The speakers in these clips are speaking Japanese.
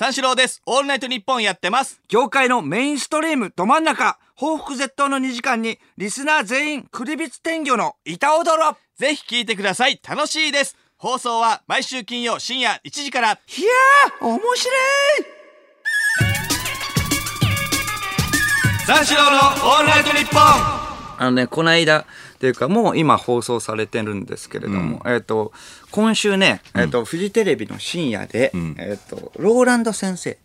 三四郎です。オールナイトニッポンやってます。業界のメインストリームど真ん中報復絶倒の2時間にリスナー全員クリビツ天魚の板踊ろぜひ聞いてください。楽しいです。放送は毎週金曜深夜1時から。いやー面白い三四郎のオールナイトニッポンあのねこの間っていうかもう今放送されてるんですけれども、えっ、と今週ね、えっとフジテレビの深夜で、えっとローランド先生っ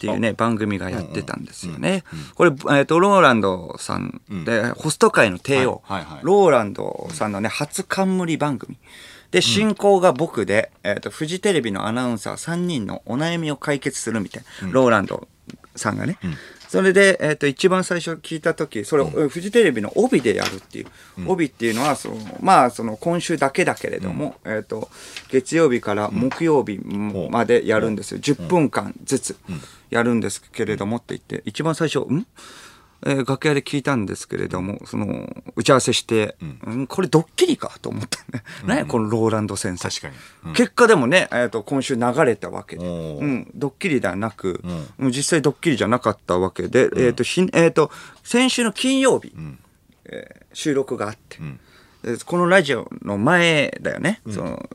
ていうね番組がやってたんですよね。これ、えっとローランドさんで、ホスト界の帝王、はいはいはい。ローランドさんのね初冠番組。で進行が僕で、えっとフジテレビのアナウンサー3人のお悩みを解決するみたいな、ローランドさんがね、それで、えっと一番最初聞いた時それを、フジテレビの帯でやるっていう、帯っていうのはそのまあその今週だけだけれども、えっと月曜日から木曜日までやるんですよ、10分間ずつやるんですけれどもって言って一番最初「ん？えー楽屋で聞いたんですけれどもその打ち合わせして、うん。これドッキリかと思ったね、何や このローランド先生確かに。うん。結果でもね、えー、と今週流れたわけで、うん、ドッキリではなく、もう実際ドッキリじゃなかったわけで、えーとひえー、と先週の金曜日、えー収録があって、でこのラジオの前だよね、その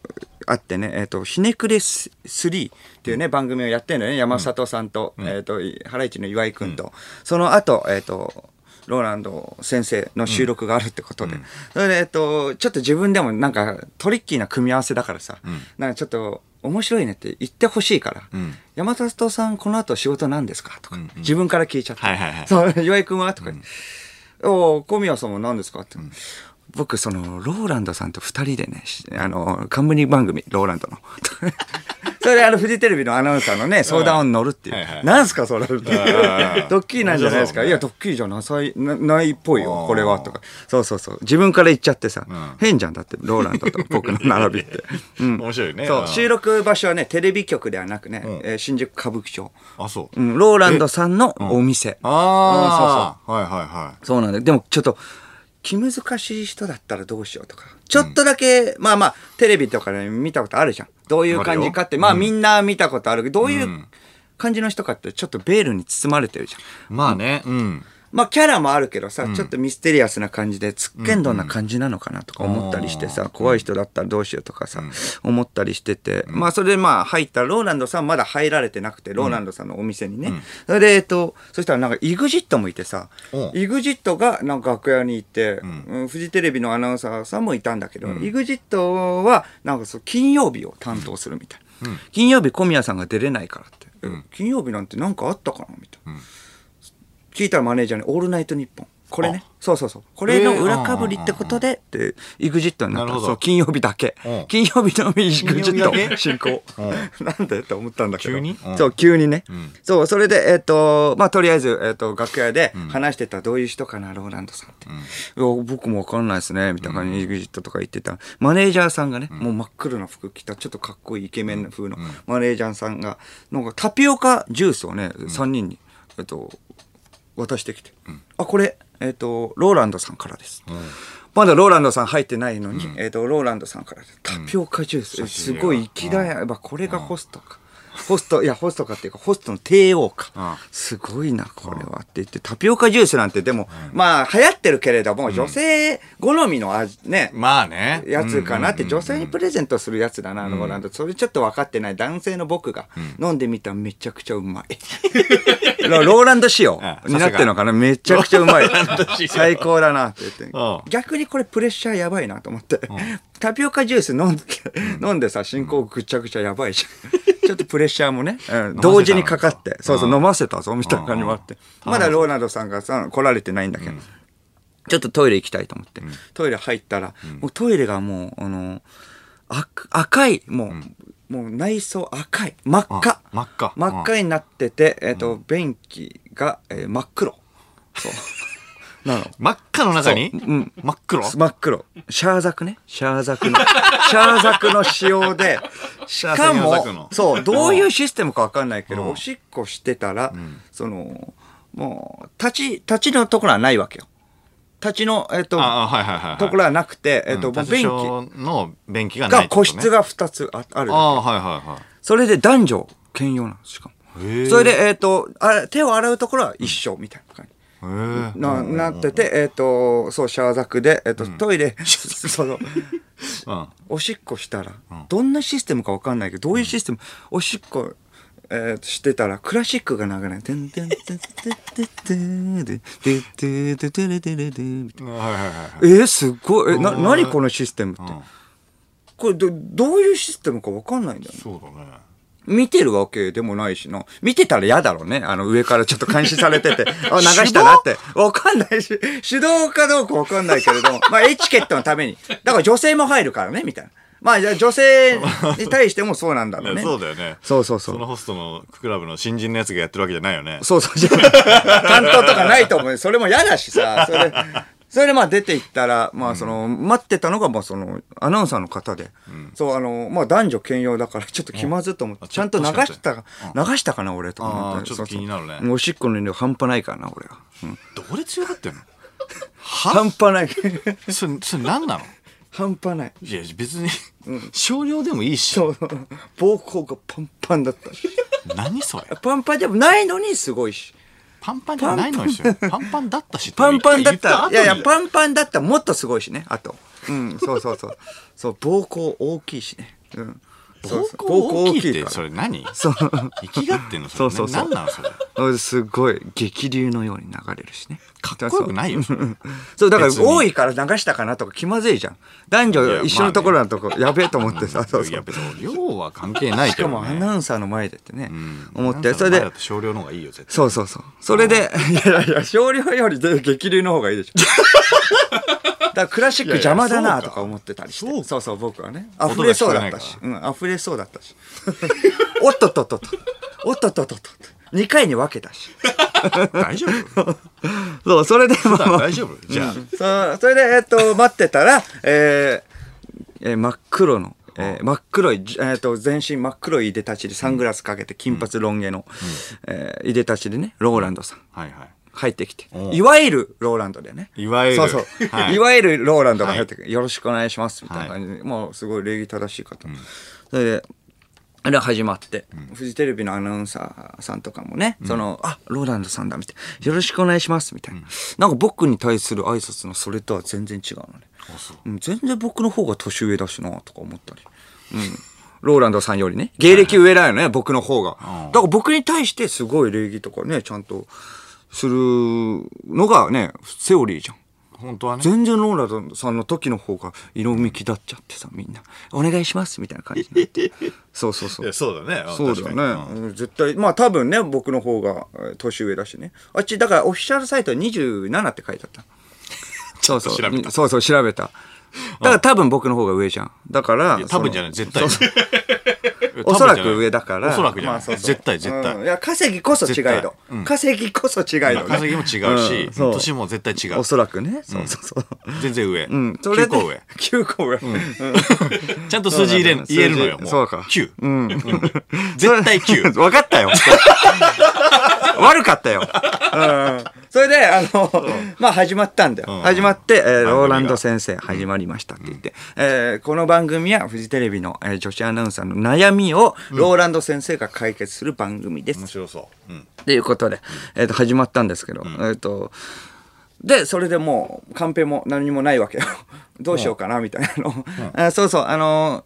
あってね、えー、とひねくれス3っていうね、番組をやってるのよね山里さんと,、えー、とハライチの岩井君と、その後、えー、とローランド先生の収録があるってことで、それで、えっと、ちょっと自分でもなんかトリッキーな組み合わせだからさ、なんかちょっと面白いねって言ってほしいから、ん。山里さんこの後仕事何ですか？とか、自分から聞いちゃって、はいはいはいそう岩井君は？とか、おお小宮さんは何ですか？って、僕そのローランドさんと二人でねしあの冠番組ローランドの。それであのフジテレビのアナウンサーのね相談に乗るっていう、はいはい。なんすかそれ ドんッキリなんじゃないですか、ね。いやドッキリじゃなさいなないっぽいよこれはとか。そうそうそう。自分から言っちゃってさ、変じゃんだってローランドと 僕の並びって、うん。面白いね。そううん。収録場所はねテレビ局ではなくね、えー新宿歌舞伎町、あそう。うん、ローランドさんのお店、ああはいはいはそうなんだよ。でもちょっと気難しい人だったらどうしようとか。ちょっとだけ、まあまあテレビとかで見たことあるじゃん。どういう感じかってまあみんな見たことあるけどどういう感じの人かってちょっとベールに包まれてるじゃん。いまあねうんまあキャラもあるけどさ、ちょっとミステリアスな感じでつっけんどんな感じなのかなとか思ったりしてさ、怖い人だったらどうしようとかさ、思ったりしてて、まあそれでまあ入ったらローランドさんまだ入られてなくてローランドさんのお店にね、それでえっとそしたらなんか EXIT もいてさう。ん EXIT がなんか楽屋にいて、うん。フジテレビのアナウンサーさんもいたんだけど、EXIT はなんかそう金曜日を担当するみたいな、金曜日小宮さんが出れないからって、え金曜日なんて何かあったかなみたいな。聞いたらマネージャーに「オールナイトニッポン」これね。そうそうそう。これの裏かぶりってことでって EXIT になっなるほど。たそう金曜日だけ。うん。金曜日のみ曜日だけ？EXIT 進行。なんでって思ったんだけど。急に？うん。そう急にね。ん。そうそれでえっとまあとりあえずえっと楽屋で話してたどういう人かなローランドさんって。いや僕もわかんないですね。みたいな感じで EXIT とか言ってた。マネージャーさんがねもう真っ黒な服着たちょっとかっこいいイケメン風のマネージャーさんがなんかタピオカジュースをね3人にえっと渡してきて、あこれ、えっとローランドさんからです、まだローランドさん入ってないのに、えっとローランドさんからです。タピオカジュース、えすごい粋だよ、やっぱこれがホストか、ホストいやホストかっていうかホストの帝王か、うん。すごいなこれはって言ってタピオカジュースなんてでも、まあ流行ってるけれども、女性好みの味ね、まあね。やつかなって女性にプレゼントするやつだな、ローランド。それちょっと分かってない男性の僕が飲んでみたらめちゃくちゃうまい。ロ ローランド仕様。になってるのかな？めちゃくちゃうまい。最高だなって言って。うん。逆にこれプレッシャーやばいなと思って。タピオカジュース飲んで飲んでさ進行ぐちゃぐちゃやばいじゃんちょっとプレッシャーもね、うん。同時にか。かって。そうそう飲ませたぞみたいな感じもあって。まだローランドさんがさ来られてないんだけど。ちょっとトイレ行きたいと思って、トイレ入ったら、もうトイレがもう、あの、赤赤い、もう、もう内装赤い、真っ赤。あ真っ赤。真っ赤になってて、えっ、と、便器が、えー真っ黒。そう。なの。真っ赤の中に？うん。真っ黒？真っ黒。シャーザクね。シャーザクの。シャーザクの仕様で、しかもの、そう、どういうシステムかわかんないけど、うんおしっこしてたら、その、もう、立ち、立ちのところはないわけよ。立ちの、えっ、と、ところはなくて、えっ、と、便器の便器がない個室が2つああるあ。あはいはいはいそれで男女兼用なんです、しかも。それで、えっ、とあ、手を洗うところは一緒みたいな感じ。ななってて、えっ、と、そう、シャワーザックで、えっ、と、トイレ、その、うんおしっこしたら、どんなシステムかわかんないけど、どういうシステム、おしっこ、えーしてたら、クラシックが流れる。てんてんてんてんてんてんてんてんてんてんてんてんてんみたいなえー、すごい。え、な、何このシステムって。これど、どういうシステムかわかんないんだよね。そうだね見てるわけでもないしな。見てたら嫌だろうね。あの上からちょっと監視されてて。あ、流したなって。わかんないし、手動かどうかわかんないけれども、まあエチケットのために。だから女性も入るからね、みたいな。まあじゃあ女性に対してもそうなんだろうね。そうだよねそうそうそそうのホストのクラブの新人のやつがやってるわけじゃないよねそうそう。担当とかないと思う。それも嫌だしさ。それで、それでまあ出て行ったら、まあその、待ってたのがまあその、アナウンサーの方で、そう、あの、まあ男女兼用だから ちょっと気まずっと思って、あちゃんと流したか、流したかな俺とか思って。ちょっと気になるね。おしっこの量半端ないからな、俺は。うん。どこで強がってんの？半端ない。それそれ何なの？半端ない。いや別に少量でもいいしそう、膀胱がパンパンだった。し。何それ？パンパンでもないのにすごいし。パンパンじゃないのよパンパンだったしパンパンだった。いやいや、ンパンパンだったらもっとすごいしね、あと。うん、そうそうそう。そう、膀胱大きいしね。うん。そうそう膀胱大きいってそれ何？そう。生きがってんの？それ。そうそうそう。何なのそれ？すごい激流のように流れるしね。かかっこよくないよ。そう、だから多いから流したかなとか気まずいじゃん。男女一緒のところのとこ、やべえと思ってさ、そうそう。量は関係ないしかけどね。もアナウンサーの前でってね、うん。思って、それで少量の方がいいよ絶対。そうそうそう。それで、いやいや、少量よりで激流の方がいいでしょ。だからクラシック邪魔だなとか思ってたりして。そうかそう僕はね。音溢れそうだった。しうん、溢れそうだったし。おっとっとっとっと。おっとっとっとっと。2回に分けたし。大丈夫？そう、それで、まあまあ大丈夫？じゃあそうそれで、えっと、待ってたら、えーえー真っ黒の、えー真っ黒い、じえっと、全身真っ黒いいでたちでサングラスかけて金髪ロン毛の、えーいでたちでね、ローランドさん。はいはい入ってきていわゆるローランドでね。いわゆるそうそう。はいい、わゆるローランドが入ってきて、よろしくお願いします。みたいな感じで、もうすごい礼儀正しい方。それで、あれ始まって、フジテレビのアナウンサーさんとかもね、その、あ、ローランドさんだ、みたいな。よろしくお願いします、みたいな。なんか僕に対する挨拶のそれとは全然違うのね。うん全然僕の方が年上だしな、とか思ったり。うん。ローランドさんよりね、芸歴上だよね、僕の方が。だから僕に対してすごい礼儀とかね、ちゃんとするのがね、セオリーじゃん。本当はね全然ローラさんの時の方が色味気立っちゃってさ、みんな。お願いしますみたいな感じになって。そうそうそう。そうだねそうだね。うん絶対、まあ多分ね、僕の方がえー年上だしね。あっち、だからオフィシャルサイトは27って書いてあった。そうそう。調べたそうそう、調べた。だから多分僕の方が上じゃん。だから、いや多分じゃない。絶対。おそらく上だから。おそらくじゃない。まあそうそう。絶対絶対。うん。いや、稼ぎこそ違い絶対。どうん。稼ぎこそ違いどね。稼ぎも違うしうん。そう。年も絶対違う。おそらくね。そうそうそう。全然上。うん。それ9で個上。9個上。ちゃんと数字入れそうだね言えるのよもう。そうか。9うん。絶対9 分かったよ。悪かったよ。うん。それで、あの、まあ始まったんだよ。うん始まって、えーローランド先生始まりましたって言って、えーこの番組はフジテレビの、えー女子アナウンサーの悩みをローランド先生が解決する番組です。面白そううんっていうことで、えっ、と、始まったんですけど、えっ、と、で、それでもう、カンペも何もないわけよ。どうしようかな、みたいなの。あそうそう、あの、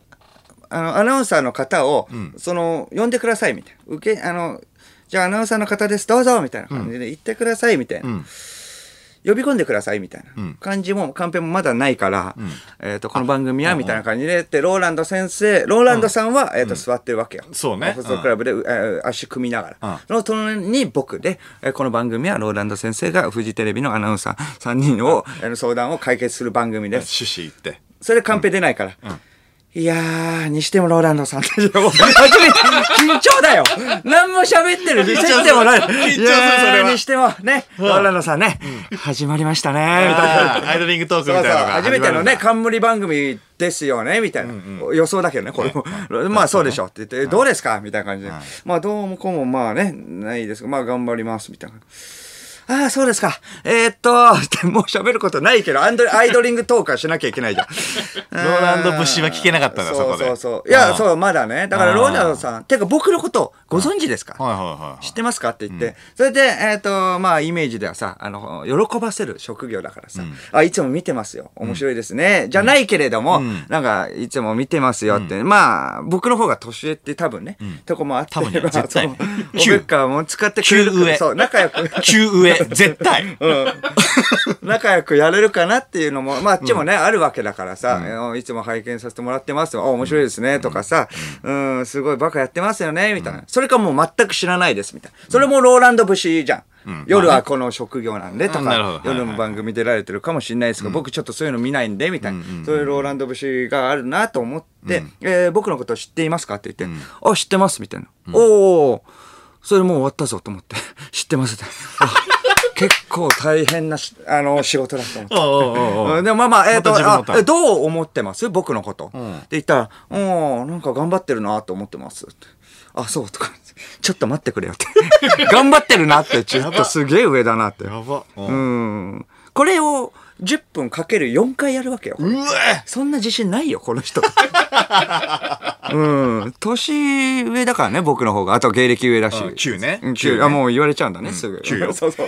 あの、アナウンサーの方を、その、呼んでください、みたいな。受け、あの、じゃあアナウンサーの方です、どうぞ、みたいな感じで言ってください、みたいな。ん。呼び込んでくださいみたいな。感じも、カンペもまだないから、えっ、と、この番組はみたいな感じで、で、ローランド先生、ローランドさんは、えっ、と、座ってるわけよ。そうね。フットクラブで、えー足組みながら。その隣に僕で、えーこの番組はローランド先生がフジテレビのアナウンサー3人を、えー相談を解決する番組です。趣旨言って。それでカンペ出ないから。いやー、にしてもローランドさんって、いやもう初めて、緊張だよ。何も喋ってる。にしてもない。緊張にしても、ね、ローランドさんね、始まりましたね、みたいな。アイドリングトークみたいなのが初めてのね、冠番組ですよね、みたいな。予想だけどね、これも。まあそうでしょって言って、えどうですかみたいな感じで。まあどうもこうもまあね、ないですが、まあ頑張ります、みたいな。ああ、そうですか。えーっと、もう喋ることないけど、アンドアイドリングトークはしなきゃいけないじゃん。ローランド節は聞けなかったんだそこで。そうそうそう。いや、そう、まだね。だから、ローランドさん、てか僕のこと、ご存知ですか、はいはいはい知ってますか？って言って、それで、えっ、と、まあ、イメージではさ、あの、喜ばせる職業だからさ、あ、いつも見てますよ。面白いですね。じゃないけれども、なんか、いつも見てますよって、まあ、僕の方が年上って多分ね、とこもあって、多分ねまあ絶対。ねそうおべっかも使ってくれるから。急上。そう、仲良く。急上、絶対。仲良くやれるかなっていうのも、まあ、あっちもね、あるわけだからさ、いつも拝見させてもらってます。あ、面白いですね、とかさ、うん、すごいバカやってますよね、みたいな。それかもう全く知らないです、みたいな。それもローランド節じゃん。夜はこの職業なんでとか、夜の番組出られてるかもしれないですが、僕ちょっとそういうの見ないんで、みたいな。そういうローランド節があるなと思って、えー僕のこと知っていますかって言って、あ、知ってます、みたいな。おおそれもう終わったぞと思って、知ってますって。あ結構大変なしあの 仕事だと思って。おうおうおうおううんでもまあまあ、えっ、ーンあえどう思ってます？僕のこと。んって言ったら、うん、なんか頑張ってるなと思ってます。あ、そうとか。ちょっと待ってくれよって。頑張ってるなって、ちょっとすげえ上だなって。やば。ううんん。これを10分かける4回やるわけよ。うわそんな自信ないよ、この人。うん。年上だからね、僕の方が。あと芸歴上だし。あ9ねうん9 9。ねあ、もう言われちゃうんだね、すぐ。9よ そうそう。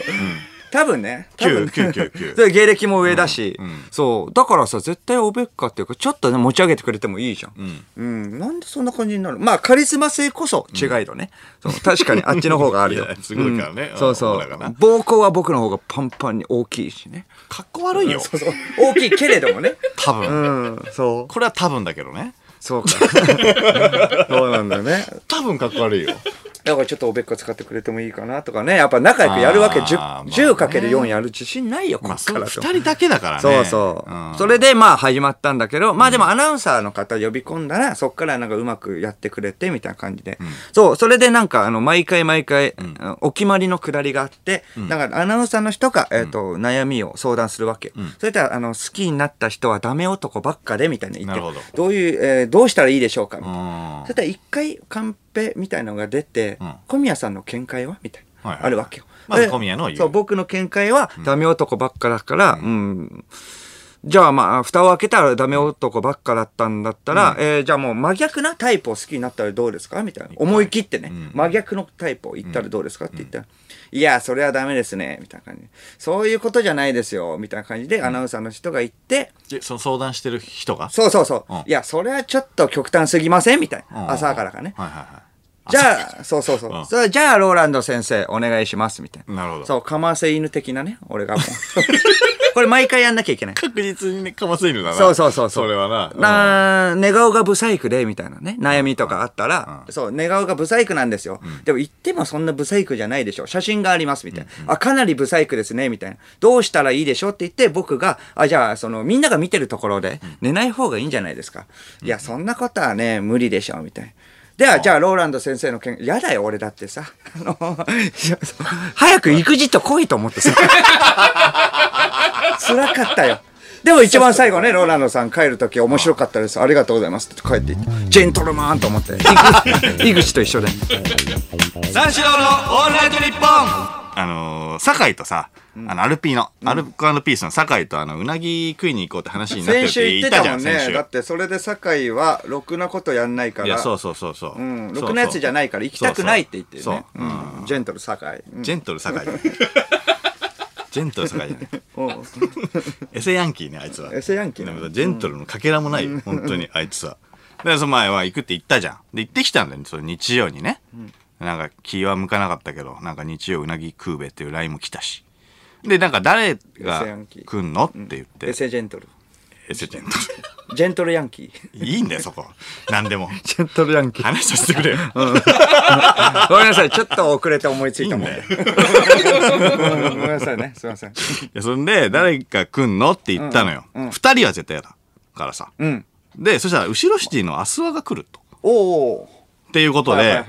多分ね。多分9、9、9、9。で芸歴も上だし、うんうんそう。だからさ、絶対おべっかっていうか、ちょっとね、持ち上げてくれてもいいじゃん。うん。うん。なんでそんな感じになる？まあ、カリスマ性こそ違いどね。そう確かにあっちの方があるよ。すごいからねうんそうそう。膀胱は僕の方がパンパンに大きいしね。かっこ悪いよ。そうそう。大きいけれどもね。多分。うん。そう。これは多分だけどね。そうか。そうなんだよね。多分かっこ悪いよ。だからちょっとおべっか使ってくれてもいいかなとかね。やっぱ仲良くやるわけ。あー 10, まあね10かける4やる自信ないよ、こまあ、っからと。二人だけだからね。そうそう。んそれでまあ始まったんだけど、まあでもアナウンサーの方呼び込んだら、そっからなんかうまくやってくれてみたいな感じで。そう、それでなんかあの、毎回毎回、あのお決まりのくだりがあって、だからアナウンサーの人が、えっ、と、悩みを相談するわけ。それでは、あの、好きになった人はダメ男ばっかでみたいな言って、どういう、えーどうしたらいいでしょうか？みたいな。うん。そしたら一回カンペみたいのが出て、うん。小宮さんの見解は？みたいな、はいはいあるわけよ。まずで小宮のそう、僕の見解は、ダメ男ばっかだから、うん。じゃあまあ、蓋を開けたらダメ男ばっかだったんだったら、えーじゃあもう真逆なタイプを好きになったらどうですか？みたいな。思い切ってね、ん。真逆のタイプを言ったらどうですか？って言ったら、いや、それはダメですね、みたいな感じで。そういうことじゃないですよ、みたいな感じでアナウンサーの人が言って、でその相談してる人が？そうそうそう。うんいや、それはちょっと極端すぎません？みたいな。うん朝からかね。はいはいはい。じゃあ、そうそうそう。うんそれじゃあ、ローランド先生、お願いします、みたいな。なるほど。そう、かませ犬的なね、俺がもう。これ毎回やんなきゃいけない。確実にね、かませるんだな。そうそうそうそう。それはな。うんな寝顔がブサイクで、みたいなね、悩みとかあったら、そう、寝顔がブサイクなんですよ。でも言ってもそんなブサイクじゃないでしょ。写真があります、みたいな。あ、かなりブサイクですね、みたいな。どうしたらいいでしょって言って、僕が、あ、じゃあ、その、みんなが見てるところで、寝ない方がいいんじゃないですか。いや、そんなことはね、無理でしょ、みたいな。では、じゃあ、ローランド先生の件、やだよ、俺だってさ。あの、い や早く EXIT 来いと思ってさ。辛かったよ。でも一番最後ね、ローランドさん帰るとき面白かったです。ありがとうございますって帰っていって、ジェントルマンと思って、井口と一緒で。三四郎のオールナイトニッポンあのー、酒井とさ、あの、アルピーの、アルコピースの酒井と、あの、うなぎ食いに行こうって話になってるって言ったじゃん。先週。だってそれで酒井は、ろくなことやんないから。いや、そうそうそうそう。うん、ろくなやつじゃないから行きたくないって言ってるね。そうジェントル酒井。うんジェントル酒井。ジェントル酒井じゃない。うんエセヤンキーね、あいつは。エセヤンキージェントルのかけらもないよ、本当に、あいつは。で、その前は行くって言ったじゃん。で、行ってきたんだよ、それ日曜にね。なんか気は向かなかったけど、なんか日曜うなぎ食うべっていう LINE も来たし。で、なんか誰が来んの？って言って、エセジェントル。エセジェントジェントルヤンキー。ル。いいんだよ、そこ。なんでも。ジェントルヤンキー。話させてくれよ。ごめんなさい。ちょっと遅れて思いついたもんで。うんごめんなさいね。すいません。いや、そんで、誰が来んの？って言ったのよ。二、人は絶対嫌だからさ。うん。で、そしたら、後ろシティのアスワが来ると。おお。っていうことで、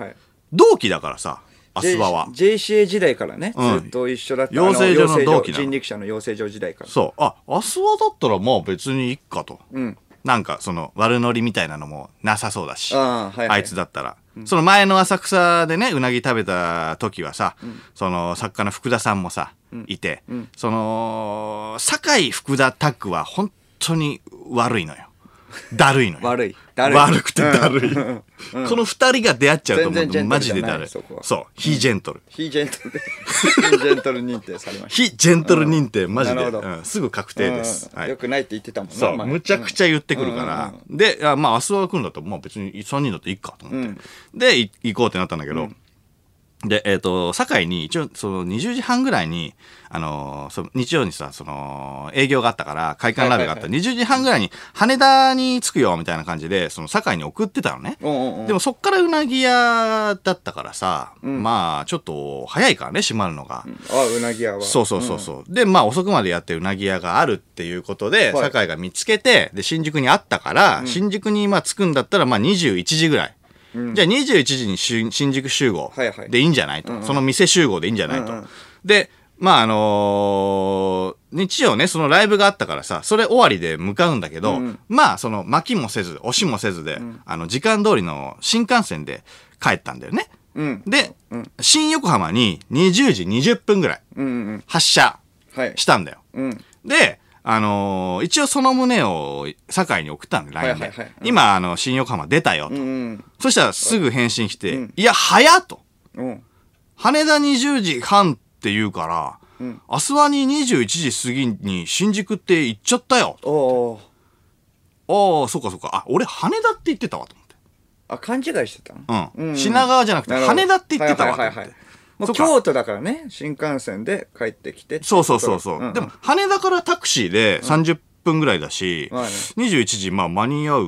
同期だからさ、アスワは。JCA 時代からね、うんずっと一緒だった。養成所のあ養成同期なの人力車の養成所時代から。そう。あ、アスワだったらまあ別にいっかと。うん。なんかその悪ノリみたいなのもなさそうだし。ああ、はい、はい。あいつだったら。その前の浅草でね、うなぎ食べた時はさ、その作家の福田さんもさ、いて、その、酒井福田タッグは本当に悪いのよ。だるいのよ。悪い。だるい。悪くてだるい。この二人が出会っちゃうと全然ジェントルもうマジでじゃないだるい。そこは。そう、非ジェントル。非ジェントル。で非ジェントル認定されまし非ジェントル認定、マジで、なるほど。うん。すぐ確た定です。はい。うんよ。くないって言ってたもんなそう、前むちゃくちゃ言ってくるから。で、あまあ、明日は来るんだったら、まあ別に3人だっていいかと思って。で、い行こうってなったんだけど、で、えっ、と、堺に、一応、その、20時半ぐらいに、あのーその日曜にさ、その、営業があったから、会館ライブがあった、はい20時半ぐらいに、羽田に着くよ、みたいな感じで、その、堺に送ってたのね。うんうんうんでも、そっからうなぎ屋だったからさ、まあ、ちょっと、早いからね、閉まるのが。あうなぎ屋はそうそうそうそう。で、まあ遅くまでやってるうなぎ屋があるっていうことで、はい酒井が見つけて、で、新宿にあったから、新宿にまあ着くんだったら、まあ21時ぐらい。じゃあ21時に新宿集合でいいんじゃないと。その店集合でいいんじゃないと。うんうん。で、まああのー日曜ね、そのライブがあったからさ、それ終わりで向かうんだけど、まあその巻きもせず、押しもせずで、あの時間通りの新幹線で帰ったんだよね。うん。で、新横浜に20時20分ぐらい発車はい。したんだよ。うん。で、あのー一応その旨を堺に送ったんで、LINE で。今、あの、新横浜出たよと。うんうんそしたらすぐ返信来て、いや、早っと。うん羽田20時半って言うから、うん明日はに21時過ぎに新宿って行っちゃったよ。ああ、そっかそっか。あ、俺羽田って言ってたわと思って。あ勘違いしてたの？うん。品川じゃなくて羽田って言ってたわとはいはいはい思ってはい。もそう京都だからね新幹線で帰ってきて。そうそうそうそう。んん。でも、羽田からタクシーで30分ぐらいだし、まあね。21時、まあ間に合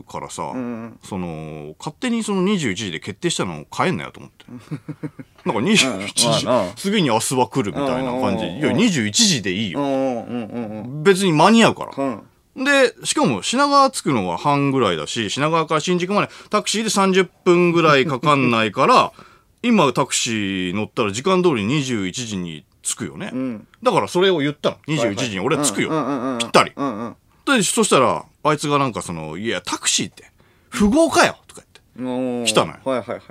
うからさ、んその、勝手にその21時で決定したのを変えんなよと思って。なんか21時まあな。過ぎに明日は来るみたいな感じ。うんいや、21時でいいよ。うんうんうんうん別に間に合うから。うん。で、しかも品川着くのは半ぐらいだし、品川から新宿までタクシーで30分ぐらいかかんないから、今タクシー乗ったら時間通り21時に着くよね。んだからそれを言ったの。21時に俺着くよ。ぴったり。うんうんで、そしたら、あいつがなんかその、いや、タクシーって、富豪かよとか言って。うん来たのよはいはいはい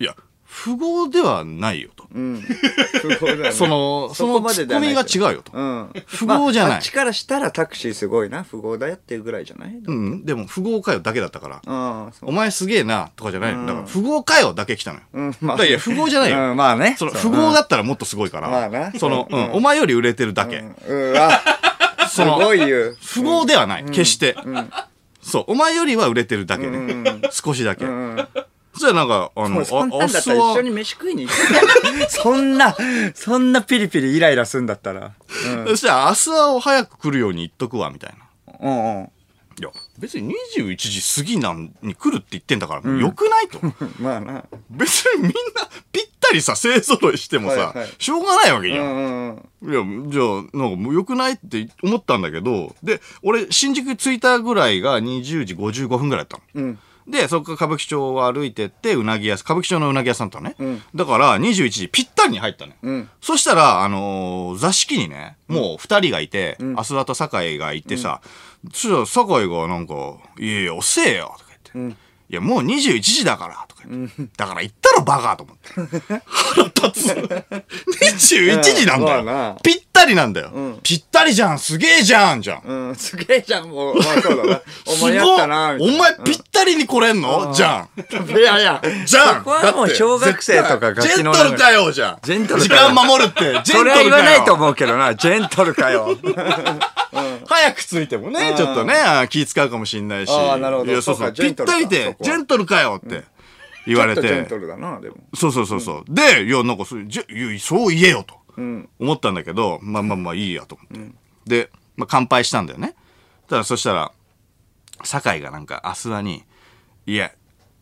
いや、富豪ではないよと。うん。不合だその、そのツッコミが違うよと。うん。富豪じゃない。まああっちからしたらタクシーすごいな富豪だよっていうぐらいじゃない？う？ん、でも富豪かよだけだったから。あお前すげえな、とかじゃない？の。だから、富豪かよだけ来たのよ。うん。まあいや、富豪じゃないよ。うん。まあね。その、そう富豪だったらもっとすごいから。まあなその、ううん。ん、お前より売れてるだけ。うん。うわ。すごい言う。富豪ではない。決して。そう、お前よりは売れてるだけね。少しだけ。うんそしたらなんか、あの、そんなんだったらあ一緒に飯食いに行く。そんなそんなピリピリイライラすんだったら。そしたら明日は早く来るように言っとくわ、みたいな。うんうん。いや、別に21時過ぎなんに来るって言ってんだから、よくないと。まあな。別にみんなぴったりさ、勢揃いしてもさ、はいはい。しょうがないわけじゃん。うんうんうん。いや、じゃあ、なんかもう良くないって思ったんだけど、で、俺、新宿着いたぐらいが20時55分ぐらいだったの。うんで、そこから歌舞伎町を歩いてって、うなぎ屋、歌舞伎町のうなぎ屋さんだったのね。んだから、21時ぴったりに入ったのよ。うんそしたら、あのー座敷にね、もう二人がいて、アスワと酒井がいてさ、そしたら酒井がなんか、いやいや、遅えよ、とか言って。いや、もう21時だから、とか言って。だから言ったろ、バカと思って。腹立つ。21時なんだよ。ぴったりなんだよ。ぴったりじゃん、すげえじゃん、じゃん。うんすげえじゃんもうまあそうだなお前やったなお前ぴったりに来れんの？じゃん。ないやいやじゃんそこはもう小学生とかジェントルかよ、じゃん。ジェントル時間守るって、ジェントルかよ。それは言わないと思うけどなジェントルかよ 早く着いてもね、ちょっとね、気使うかもしんないし。あーなるほどそうそう。ぴったりで、ジェントルかそこはジェントルかよって言われてそうそうそうそう。で、いや、なんかそう、じそう言えよとうん思ったんだけど、まあまあまあいいやと思って。で、まあ乾杯したんだよね。ただそしたら、酒井がなんか、アスワに、いや、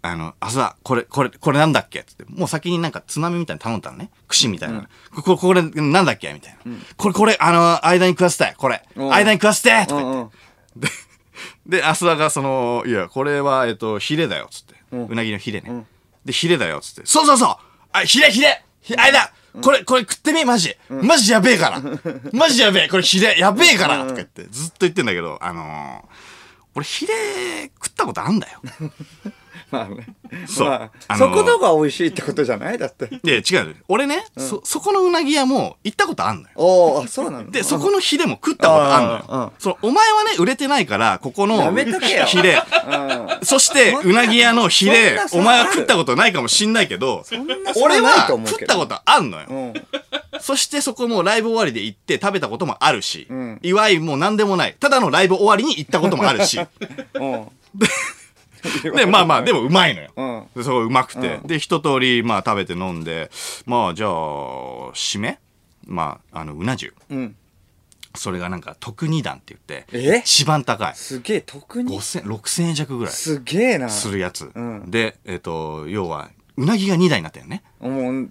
あの、アスワ、これ、これ、これなんだっけ？っつって、もう先になんか津波みたいに頼んだのね。串みたいな。こここれ、なんだっけ？みたいな。これ、これ、あの、間に食わせたい。これ。うん間に食わせてとか言って。うんうんで、アスワがその、いや、これは、えっと、ヒレだよ、つって。うなぎのヒレね。で、ヒレだよ、つって。そうそうそう。あ、ヒレヒレ。ひあれだこれ、これ食ってみマジ。マジやべえから。マジやべえ。これヒレやべえから。とか言って、ずっと言ってんだけど、あのー俺ヒレ食ったことあんだよ まあね。そうまあ、あのそこのが美味しいってことじゃないだって。いや違う俺ね、そそこのうなぎ屋も行ったことあんのよおおあ、そうなの？で、そこのヒレも食ったことあんのうんよ。その、お前はね、売れてないから、ここのやめとけよヒレ。うん。そして、うなぎ屋のヒレそんな、差お前は食ったことないかもしんないけど、んな差俺ないはと思うけど食ったことあんのよ。うん。そしてそこもライブ終わりで行って食べたこともあるしん、祝いも何でもない。ただのライブ終わりに行ったこともあるし。うん。で、まあまあ、でもうまいのよ。うん。うまくて。うんで、一通り、まあ食べて飲んで、まあじゃあ、締め？まあ、あの、うな重。うん。それがなんか特二段って言って、え？一番高い。すげえ、特に。5000、6000円弱ぐらいすげえな。するやつ。うんで、えっ、と、要は、うなぎが2台になったよね。もう、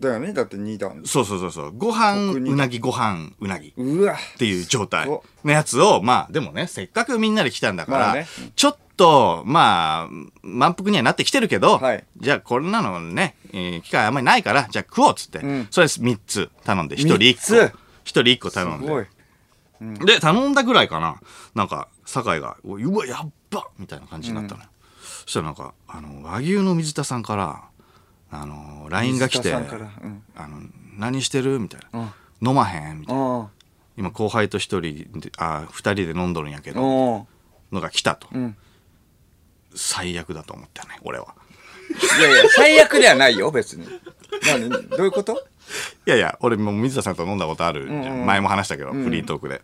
だよね？だって2段。そうそうそうそう。ご飯、うなぎ、ご飯、うなぎ。っうわ。ていう状態おのやつを、まあ、でもね、せっかくみんなで来たんだから、まあねちょっと、まあ、満腹にはなってきてるけど、はいじゃあこんなのね、えー機会あんまりないから、じゃあ食おうっつって、んそれ3つ頼んで、1人1三個。つ1人1個頼んすごいで。。で、頼んだぐらいかな。なんか、酒井が、うわやっばみたいな感じになったのよ。そしたらなんか、あの、和牛の水田さんから、あの、LINE が来て、うんあの、何してる？みたいな。うん飲まへん？みたいな。あ今後輩と一人で、あ、二人で飲んどるんやけあ。ど、おのが来たと。うん。最悪だと思ったね、俺は。いやいや、最悪ではないよ、別に。何どういうこと？いやいや、俺も水田さんと飲んだことあるじゃん。うんうん前も話したけど、フリートークで。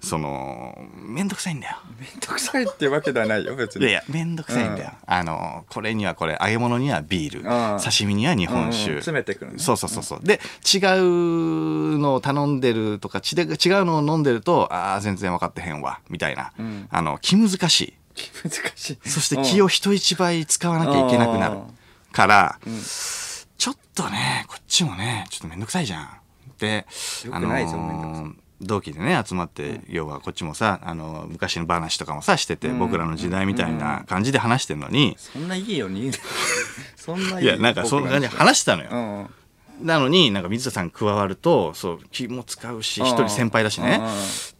その、めんどくさいんだよ。めんどくさいってわけではないよ、別に。いやいや、めんどくさいんだよ。あの、これにはこれ、揚げ物にはビール、うん刺身には日本酒。うんうん詰めてくるねそうそうそうそう。で、違うのを頼んでるとか、ちで違うのを飲んでると、ああ、全然分かってへんわ、みたいな。んあの、気難しい。難しい。そして気を人一倍使わなきゃいけなくなるうん。から、ちょっとね、こっちもね、ちょっとめんどくさいじゃん。で、よくないぞめんどくさい。同期でね、集まって、要はこっちもさ、あの、昔の話とかもさ、してて、僕らの時代みたいな感じで話してるのに、そんないいようにそんないいいや、なんかそんな感じで話してたのよ。なのに、なんか水田さん加わると、そう、気も使うし、一人先輩だしね。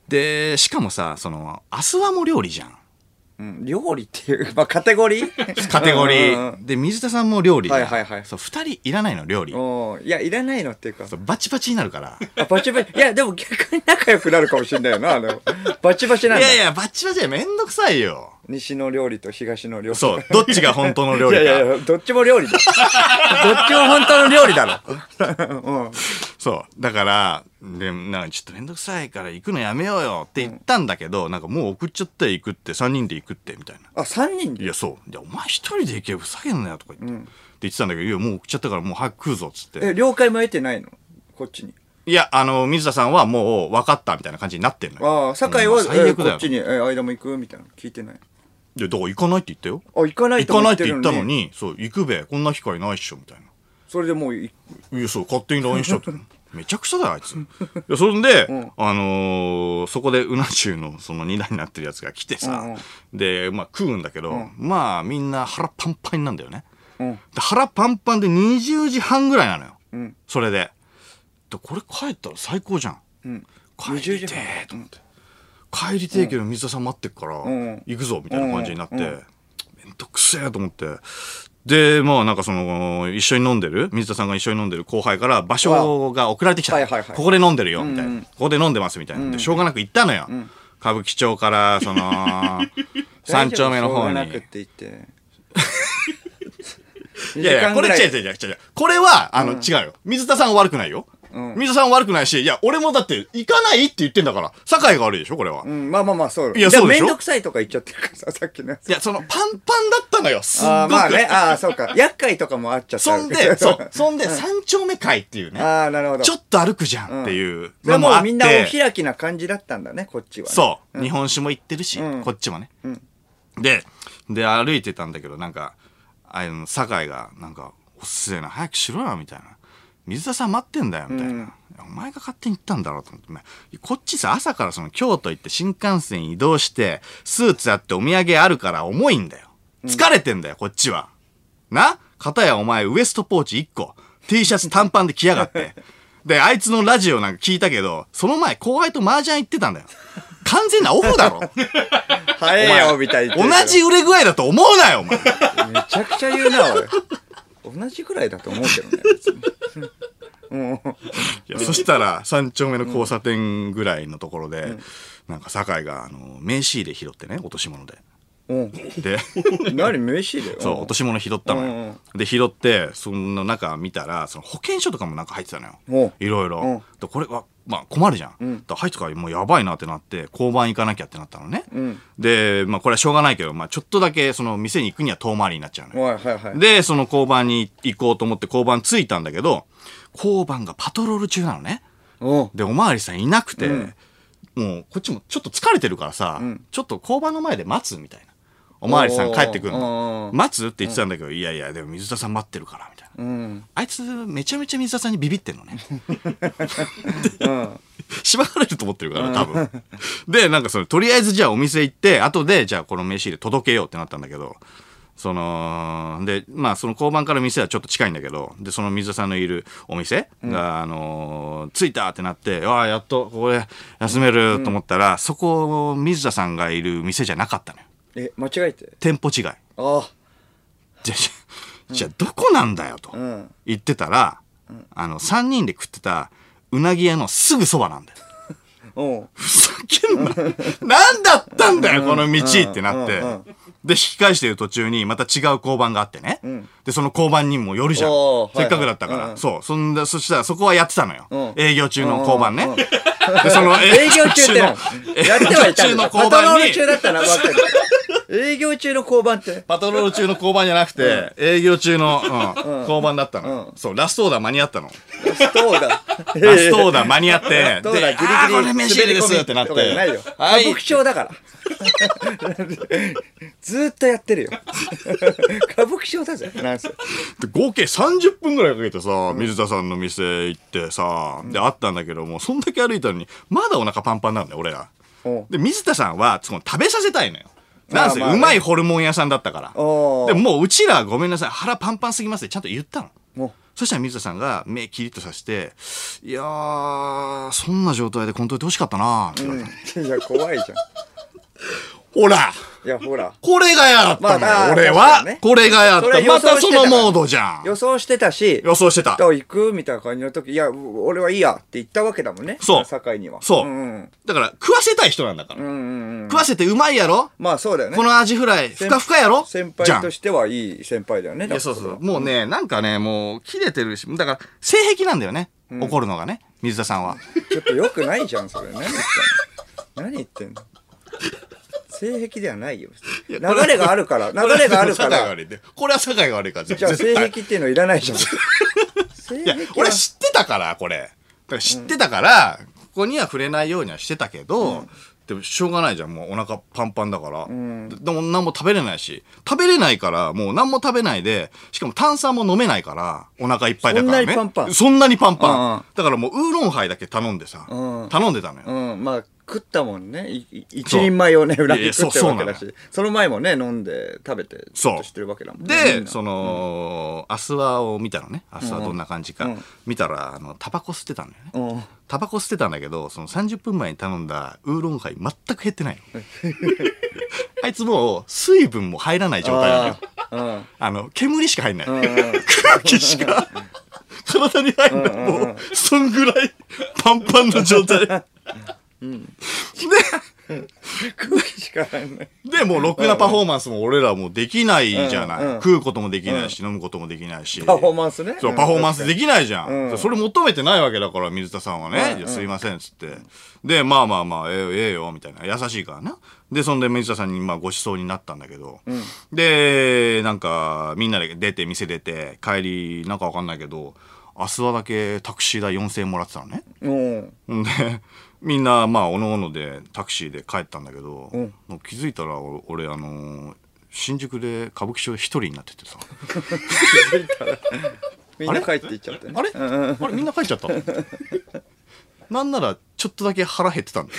で、しかもさ、その、アスワも料理じゃん。うん、料理っていう、まあ、カテゴリー？カテゴリー。で、水田さんも料理。はいはいはいそう、二人いらないの、料理。うんいや、いらないのっていうか。そうバチバチになるから。あ、バチバチ？いや、でも逆に仲良くなるかもしれないよな、あの。バチバチなんだ。いやいや、バッチバチはめんどくさいよ。西の料理と東の料理。そう、どっちが本当の料理か。いやいや、どっちも料理だ。どっちも本当の料理だろ。うん。そう。だから、で、なんかちょっとめんどくさいから行くのやめようよって言ったんだけど、なんかもう送っちゃって行くって、3人で行くって、みたいな。あ、三人で？いや、そう。いや、お前一人で行けよ、ふざけんなよ、とか言って。って言ってたんだけど、いや、もう送っちゃったからもう早く食うぞ、っつって。え、了解も得てないの？こっちに。いや、あの、水田さんはもう分かったみたいな感じになってんのよ。ああ、酒井は、うん最悪だよえこっちに、え、間も行くみたいなの聞いてない。で、だから行かないって言ったよ？あ、行かない行かないってる言ったの。に、そう、行くべ、こんな機会ないっしょ、みたいな。それでもうい、いや、そう、勝手に LINE しちゃって。めちゃくちゃだよ、あいつ。いや、それで、んあのーそこでうな重のその荷台になってるやつが来てさ、うんうんで、まあ食うんだけど、まあみんな腹パンパンなんだよね。うん。で腹パンパンで20時半ぐらいなのよ。うん。それで。で、これ帰ったら最高じゃん。うん。帰りて20時半えと思って。帰りてえけど水田さん待ってっから、ん行くぞみたいな感じになって、うんうんめんどくせえと思って。で、まあなんかその、一緒に飲んでる、水田さんが一緒に飲んでる後輩から場所が送られてきたの。はいはいはいここで飲んでるよ、みたいな。うんうんここで飲んでます、みたいな。で、しょうがなく行ったのよ。歌舞伎町から、その、三丁目の方に。しょうがなくって言って。いやいや、これ違う違う違う違う。これは、あの、違うよ。水田さんは悪くないよ。うん水田さんは悪くないし、いや、俺もだって、行かないって言ってんだから、酒井が悪いでしょ、これは。うん、まあまあまあ、そう。いやそうでしょ？もめんどくさいとか言っちゃってるからさ、さっきのやつ。いや、その、パンパンだったのよ、すっごく。ああ、まあね。ああ、そうか。厄介とかもあっちゃった。そんで、そう、そんで、三丁目会っていうね、ああ、なるほど。ちょっと歩くじゃんっていうそれはのもあもうみんなお開きな感じだったんだね、こっちは、ね。そう、日本酒も行ってるし、うんこっちもね。んで、で、歩いてたんだけど、なんか、あの、酒井が、なんか、おっせえな、早くしろよ、みたいな。水田さん待ってんだよ、みたいな。うんお前が勝手に行ったんだろうと思って。まあこっちさ、朝からその京都行って新幹線移動して、スーツあってお土産あるから重いんだよ。疲れてんだよ、こっちは。な？片やお前ウエストポーチ1個、T シャツ短パンで着やがって。で、あいつのラジオなんか聞いたけど、その前後輩と麻雀行ってたんだよ。完全なオフだろ 早えよみたいに言ってるけど同じ売れ具合だと思うなよお前めちゃくちゃ言うなおい同じぐらいだと思うけどね。別にうんいやそしたら三丁目の交差点ぐらいのところで、なんか酒井があの名刺入れ拾ってね落とし物で。うん。で何名刺でそう落とし物拾ったのよ、うんで拾ってその中見たらその保険証とかもなんか入ってたのおよいろいろ、うん。でこれはまあ困るじゃん、ん。だから入ってからもうやばいなってなって交番行かなきゃってなったのね、うん。でまあこれはしょうがないけど、まあ、ちょっとだけその店に行くには遠回りになっちゃうのよ。はいはいはい。でその交番に行こうと思って交番着いたんだけど交番がパトロール中なのね。おう。でおまわりさんいなくて、うん。もうこっちもちょっと疲れてるからさ、ん。ちょっと交番の前で待つみたいなおまわりさん帰ってくるおのー待つって言ってたんだけど、いやいやでも水田さん待ってるからみたいな。うん。あいつめちゃめちゃ水田さんにビビってんのね。うん。しばかれると思ってるから多分。でなんかそのとりあえずじゃあお店行って後でじゃあこの名刺入れ届けようってなったんだけどそのでまあその交番から店はちょっと近いんだけどでその水田さんのいるお店が、あのー着いたってなってああやっとここで休めると思ったら、そこ水田さんがいる店じゃなかったのよえ間違えて？店舗違い。ああ。じゃあじゃあどこなんだよとうん。言ってたら、あの3人で食ってたうなぎ屋のすぐそばなんだよ。おう。ふざけんな。なんだったんだよ、この道ってなって。うんうん。で、引き返してる途中にまた違う交番があってね。ん。で、その交番にも寄るじゃん。お。ーせっかくだったかはいはいら。そう。そんで、そしたらそこはやってたのよ。うん。営業中の交番ね。うんうん。で、その営業中ってなやってはいた営業中の交番にトロール中だったら分かる営業中の交番って。パトロール中の交番じゃなくて、営業中の、うん交番だったの。そう、ラストオーダー間に合ったの。ラストオーダー。ラストオーダー間に合って、で、どうだギリギリこれ飯入れですってなっとかじゃない。歌舞伎町だから。ずーっとやってるよ。歌舞伎町だぜなんせ。で合計30分ぐらいかけてさ、水田さんの店行ってさ、で、会ったんだけども、そんだけ歩いたのに、まだお腹パンパンなんだよ、俺ら。おう。で、水田さんは、その食べさせたいのよ。なんせ、まあまあね。うまいホルモン屋さんだったから。おー。でももううちらごめんなさい、腹パンパンすぎますってちゃんと言ったの。もそしたら水田さんが目キリッとさせて、いやー、そんな状態でこんといてほしかったなって言われた。ういや怖いじゃ ほらんいやほら。これが嫌だったの。よ、まあ俺は、これが嫌だった。またそのモードじゃん。予想してたし予想してた。行くみたいな感じの時いや俺はいいやって言ったわけだもんね。そう。堺には。そう。うんうんだから、食わせたい人なんだから。うんうんうん食わせてうまいやろ？まあそうだよね。このアジフライ、ふかふかやろ？先輩としてはいい先輩だよね。いや、そうそう。もうね、なんかね、もう、切れてるし、だから、性癖なんだよね。怒るのがね、水田さんは。ちょっと良くないじゃんそれ。何言ってんの。何言ってんの性癖ではないよ流れがあるから流れがあるからこれは酒井が悪いから、じゃあ性癖っていうのいらないじゃん 俺は知ってたから、これ。知ってたから、ここには触れないようにはしてたけど、でもしょうがないじゃん。もうお腹パンパンだから。んででも何も食べれないし。食べれないから、もう何も食べないで、しかも炭酸も飲めないから、お腹いっぱいだからね。そんなにパンパンそんなにパンパン。うんうんだからもうウーロンハイだけ頼んでさ、うん頼んでたのよ。うんまあ食ったもんね一人前をね裏いやいやに食ってるわけだしその前もね飲んで食べてちょっとしてるわけだもんねで、なその、アスワを見たのね。アスワどんな感じか。うん見たら、あの、タバコ吸ってたんだよね。うんタバコ吸ってたんだけど、その30分前に頼んだウーロンハイ全く減ってないの。あいつもう水分も入らない状態なのよ。あの、煙しか入んない。うんうん空気しか 体に入んない。もう、そんぐらいパンパンの状態。で、空気しかないで、もうろくなパフォーマンスも俺らもうできないじゃない。うんうん食うこともできないし、飲むこともできないし。パフォーマンスねそう、パフォーマンスできないじゃん。うんそれ求めてないわけだから、水田さんはね。すいません、つって。で、まあまあまあ、ええよ、ええよ、みたいな。優しいからな。で、そんで水田さんにまあご馳走になったんだけど。で、なんか、みんなで出て、店出て、帰り、なんかわかんないけど、明日はだけタクシー代4000円もらってたのね。うんで、みんな、まあ、おのおのでタクシーで帰ったんだけど、うん。もう気づいたら、お俺、あのー新宿で歌舞伎町で一人になっててさ。みんな帰っていっちゃってね。あれ、あれ？みんな帰っちゃった？の なんなら、ちょっとだけ腹減ってたんだよ。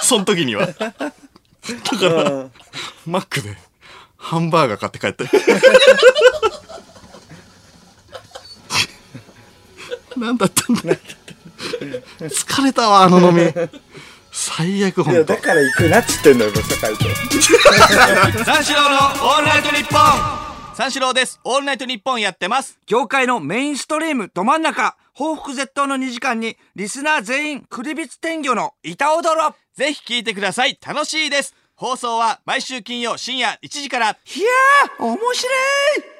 その時には。だから、マックでハンバーガー買って帰った。よ なんだったんだ 疲れたわ、あの飲み。最悪ほんと。だから行くなっつってんのよ酒井と。三四郎のオールナイトニッポン。三四郎です。オールナイトニッポンやってます。業界のメインストリームど真ん中。報復絶倒の2時間にリスナー全員クリビツ天魚の板踊ろ。ぜひ聞いてください。楽しいです。放送は毎週金曜深夜1時から。いやー面白い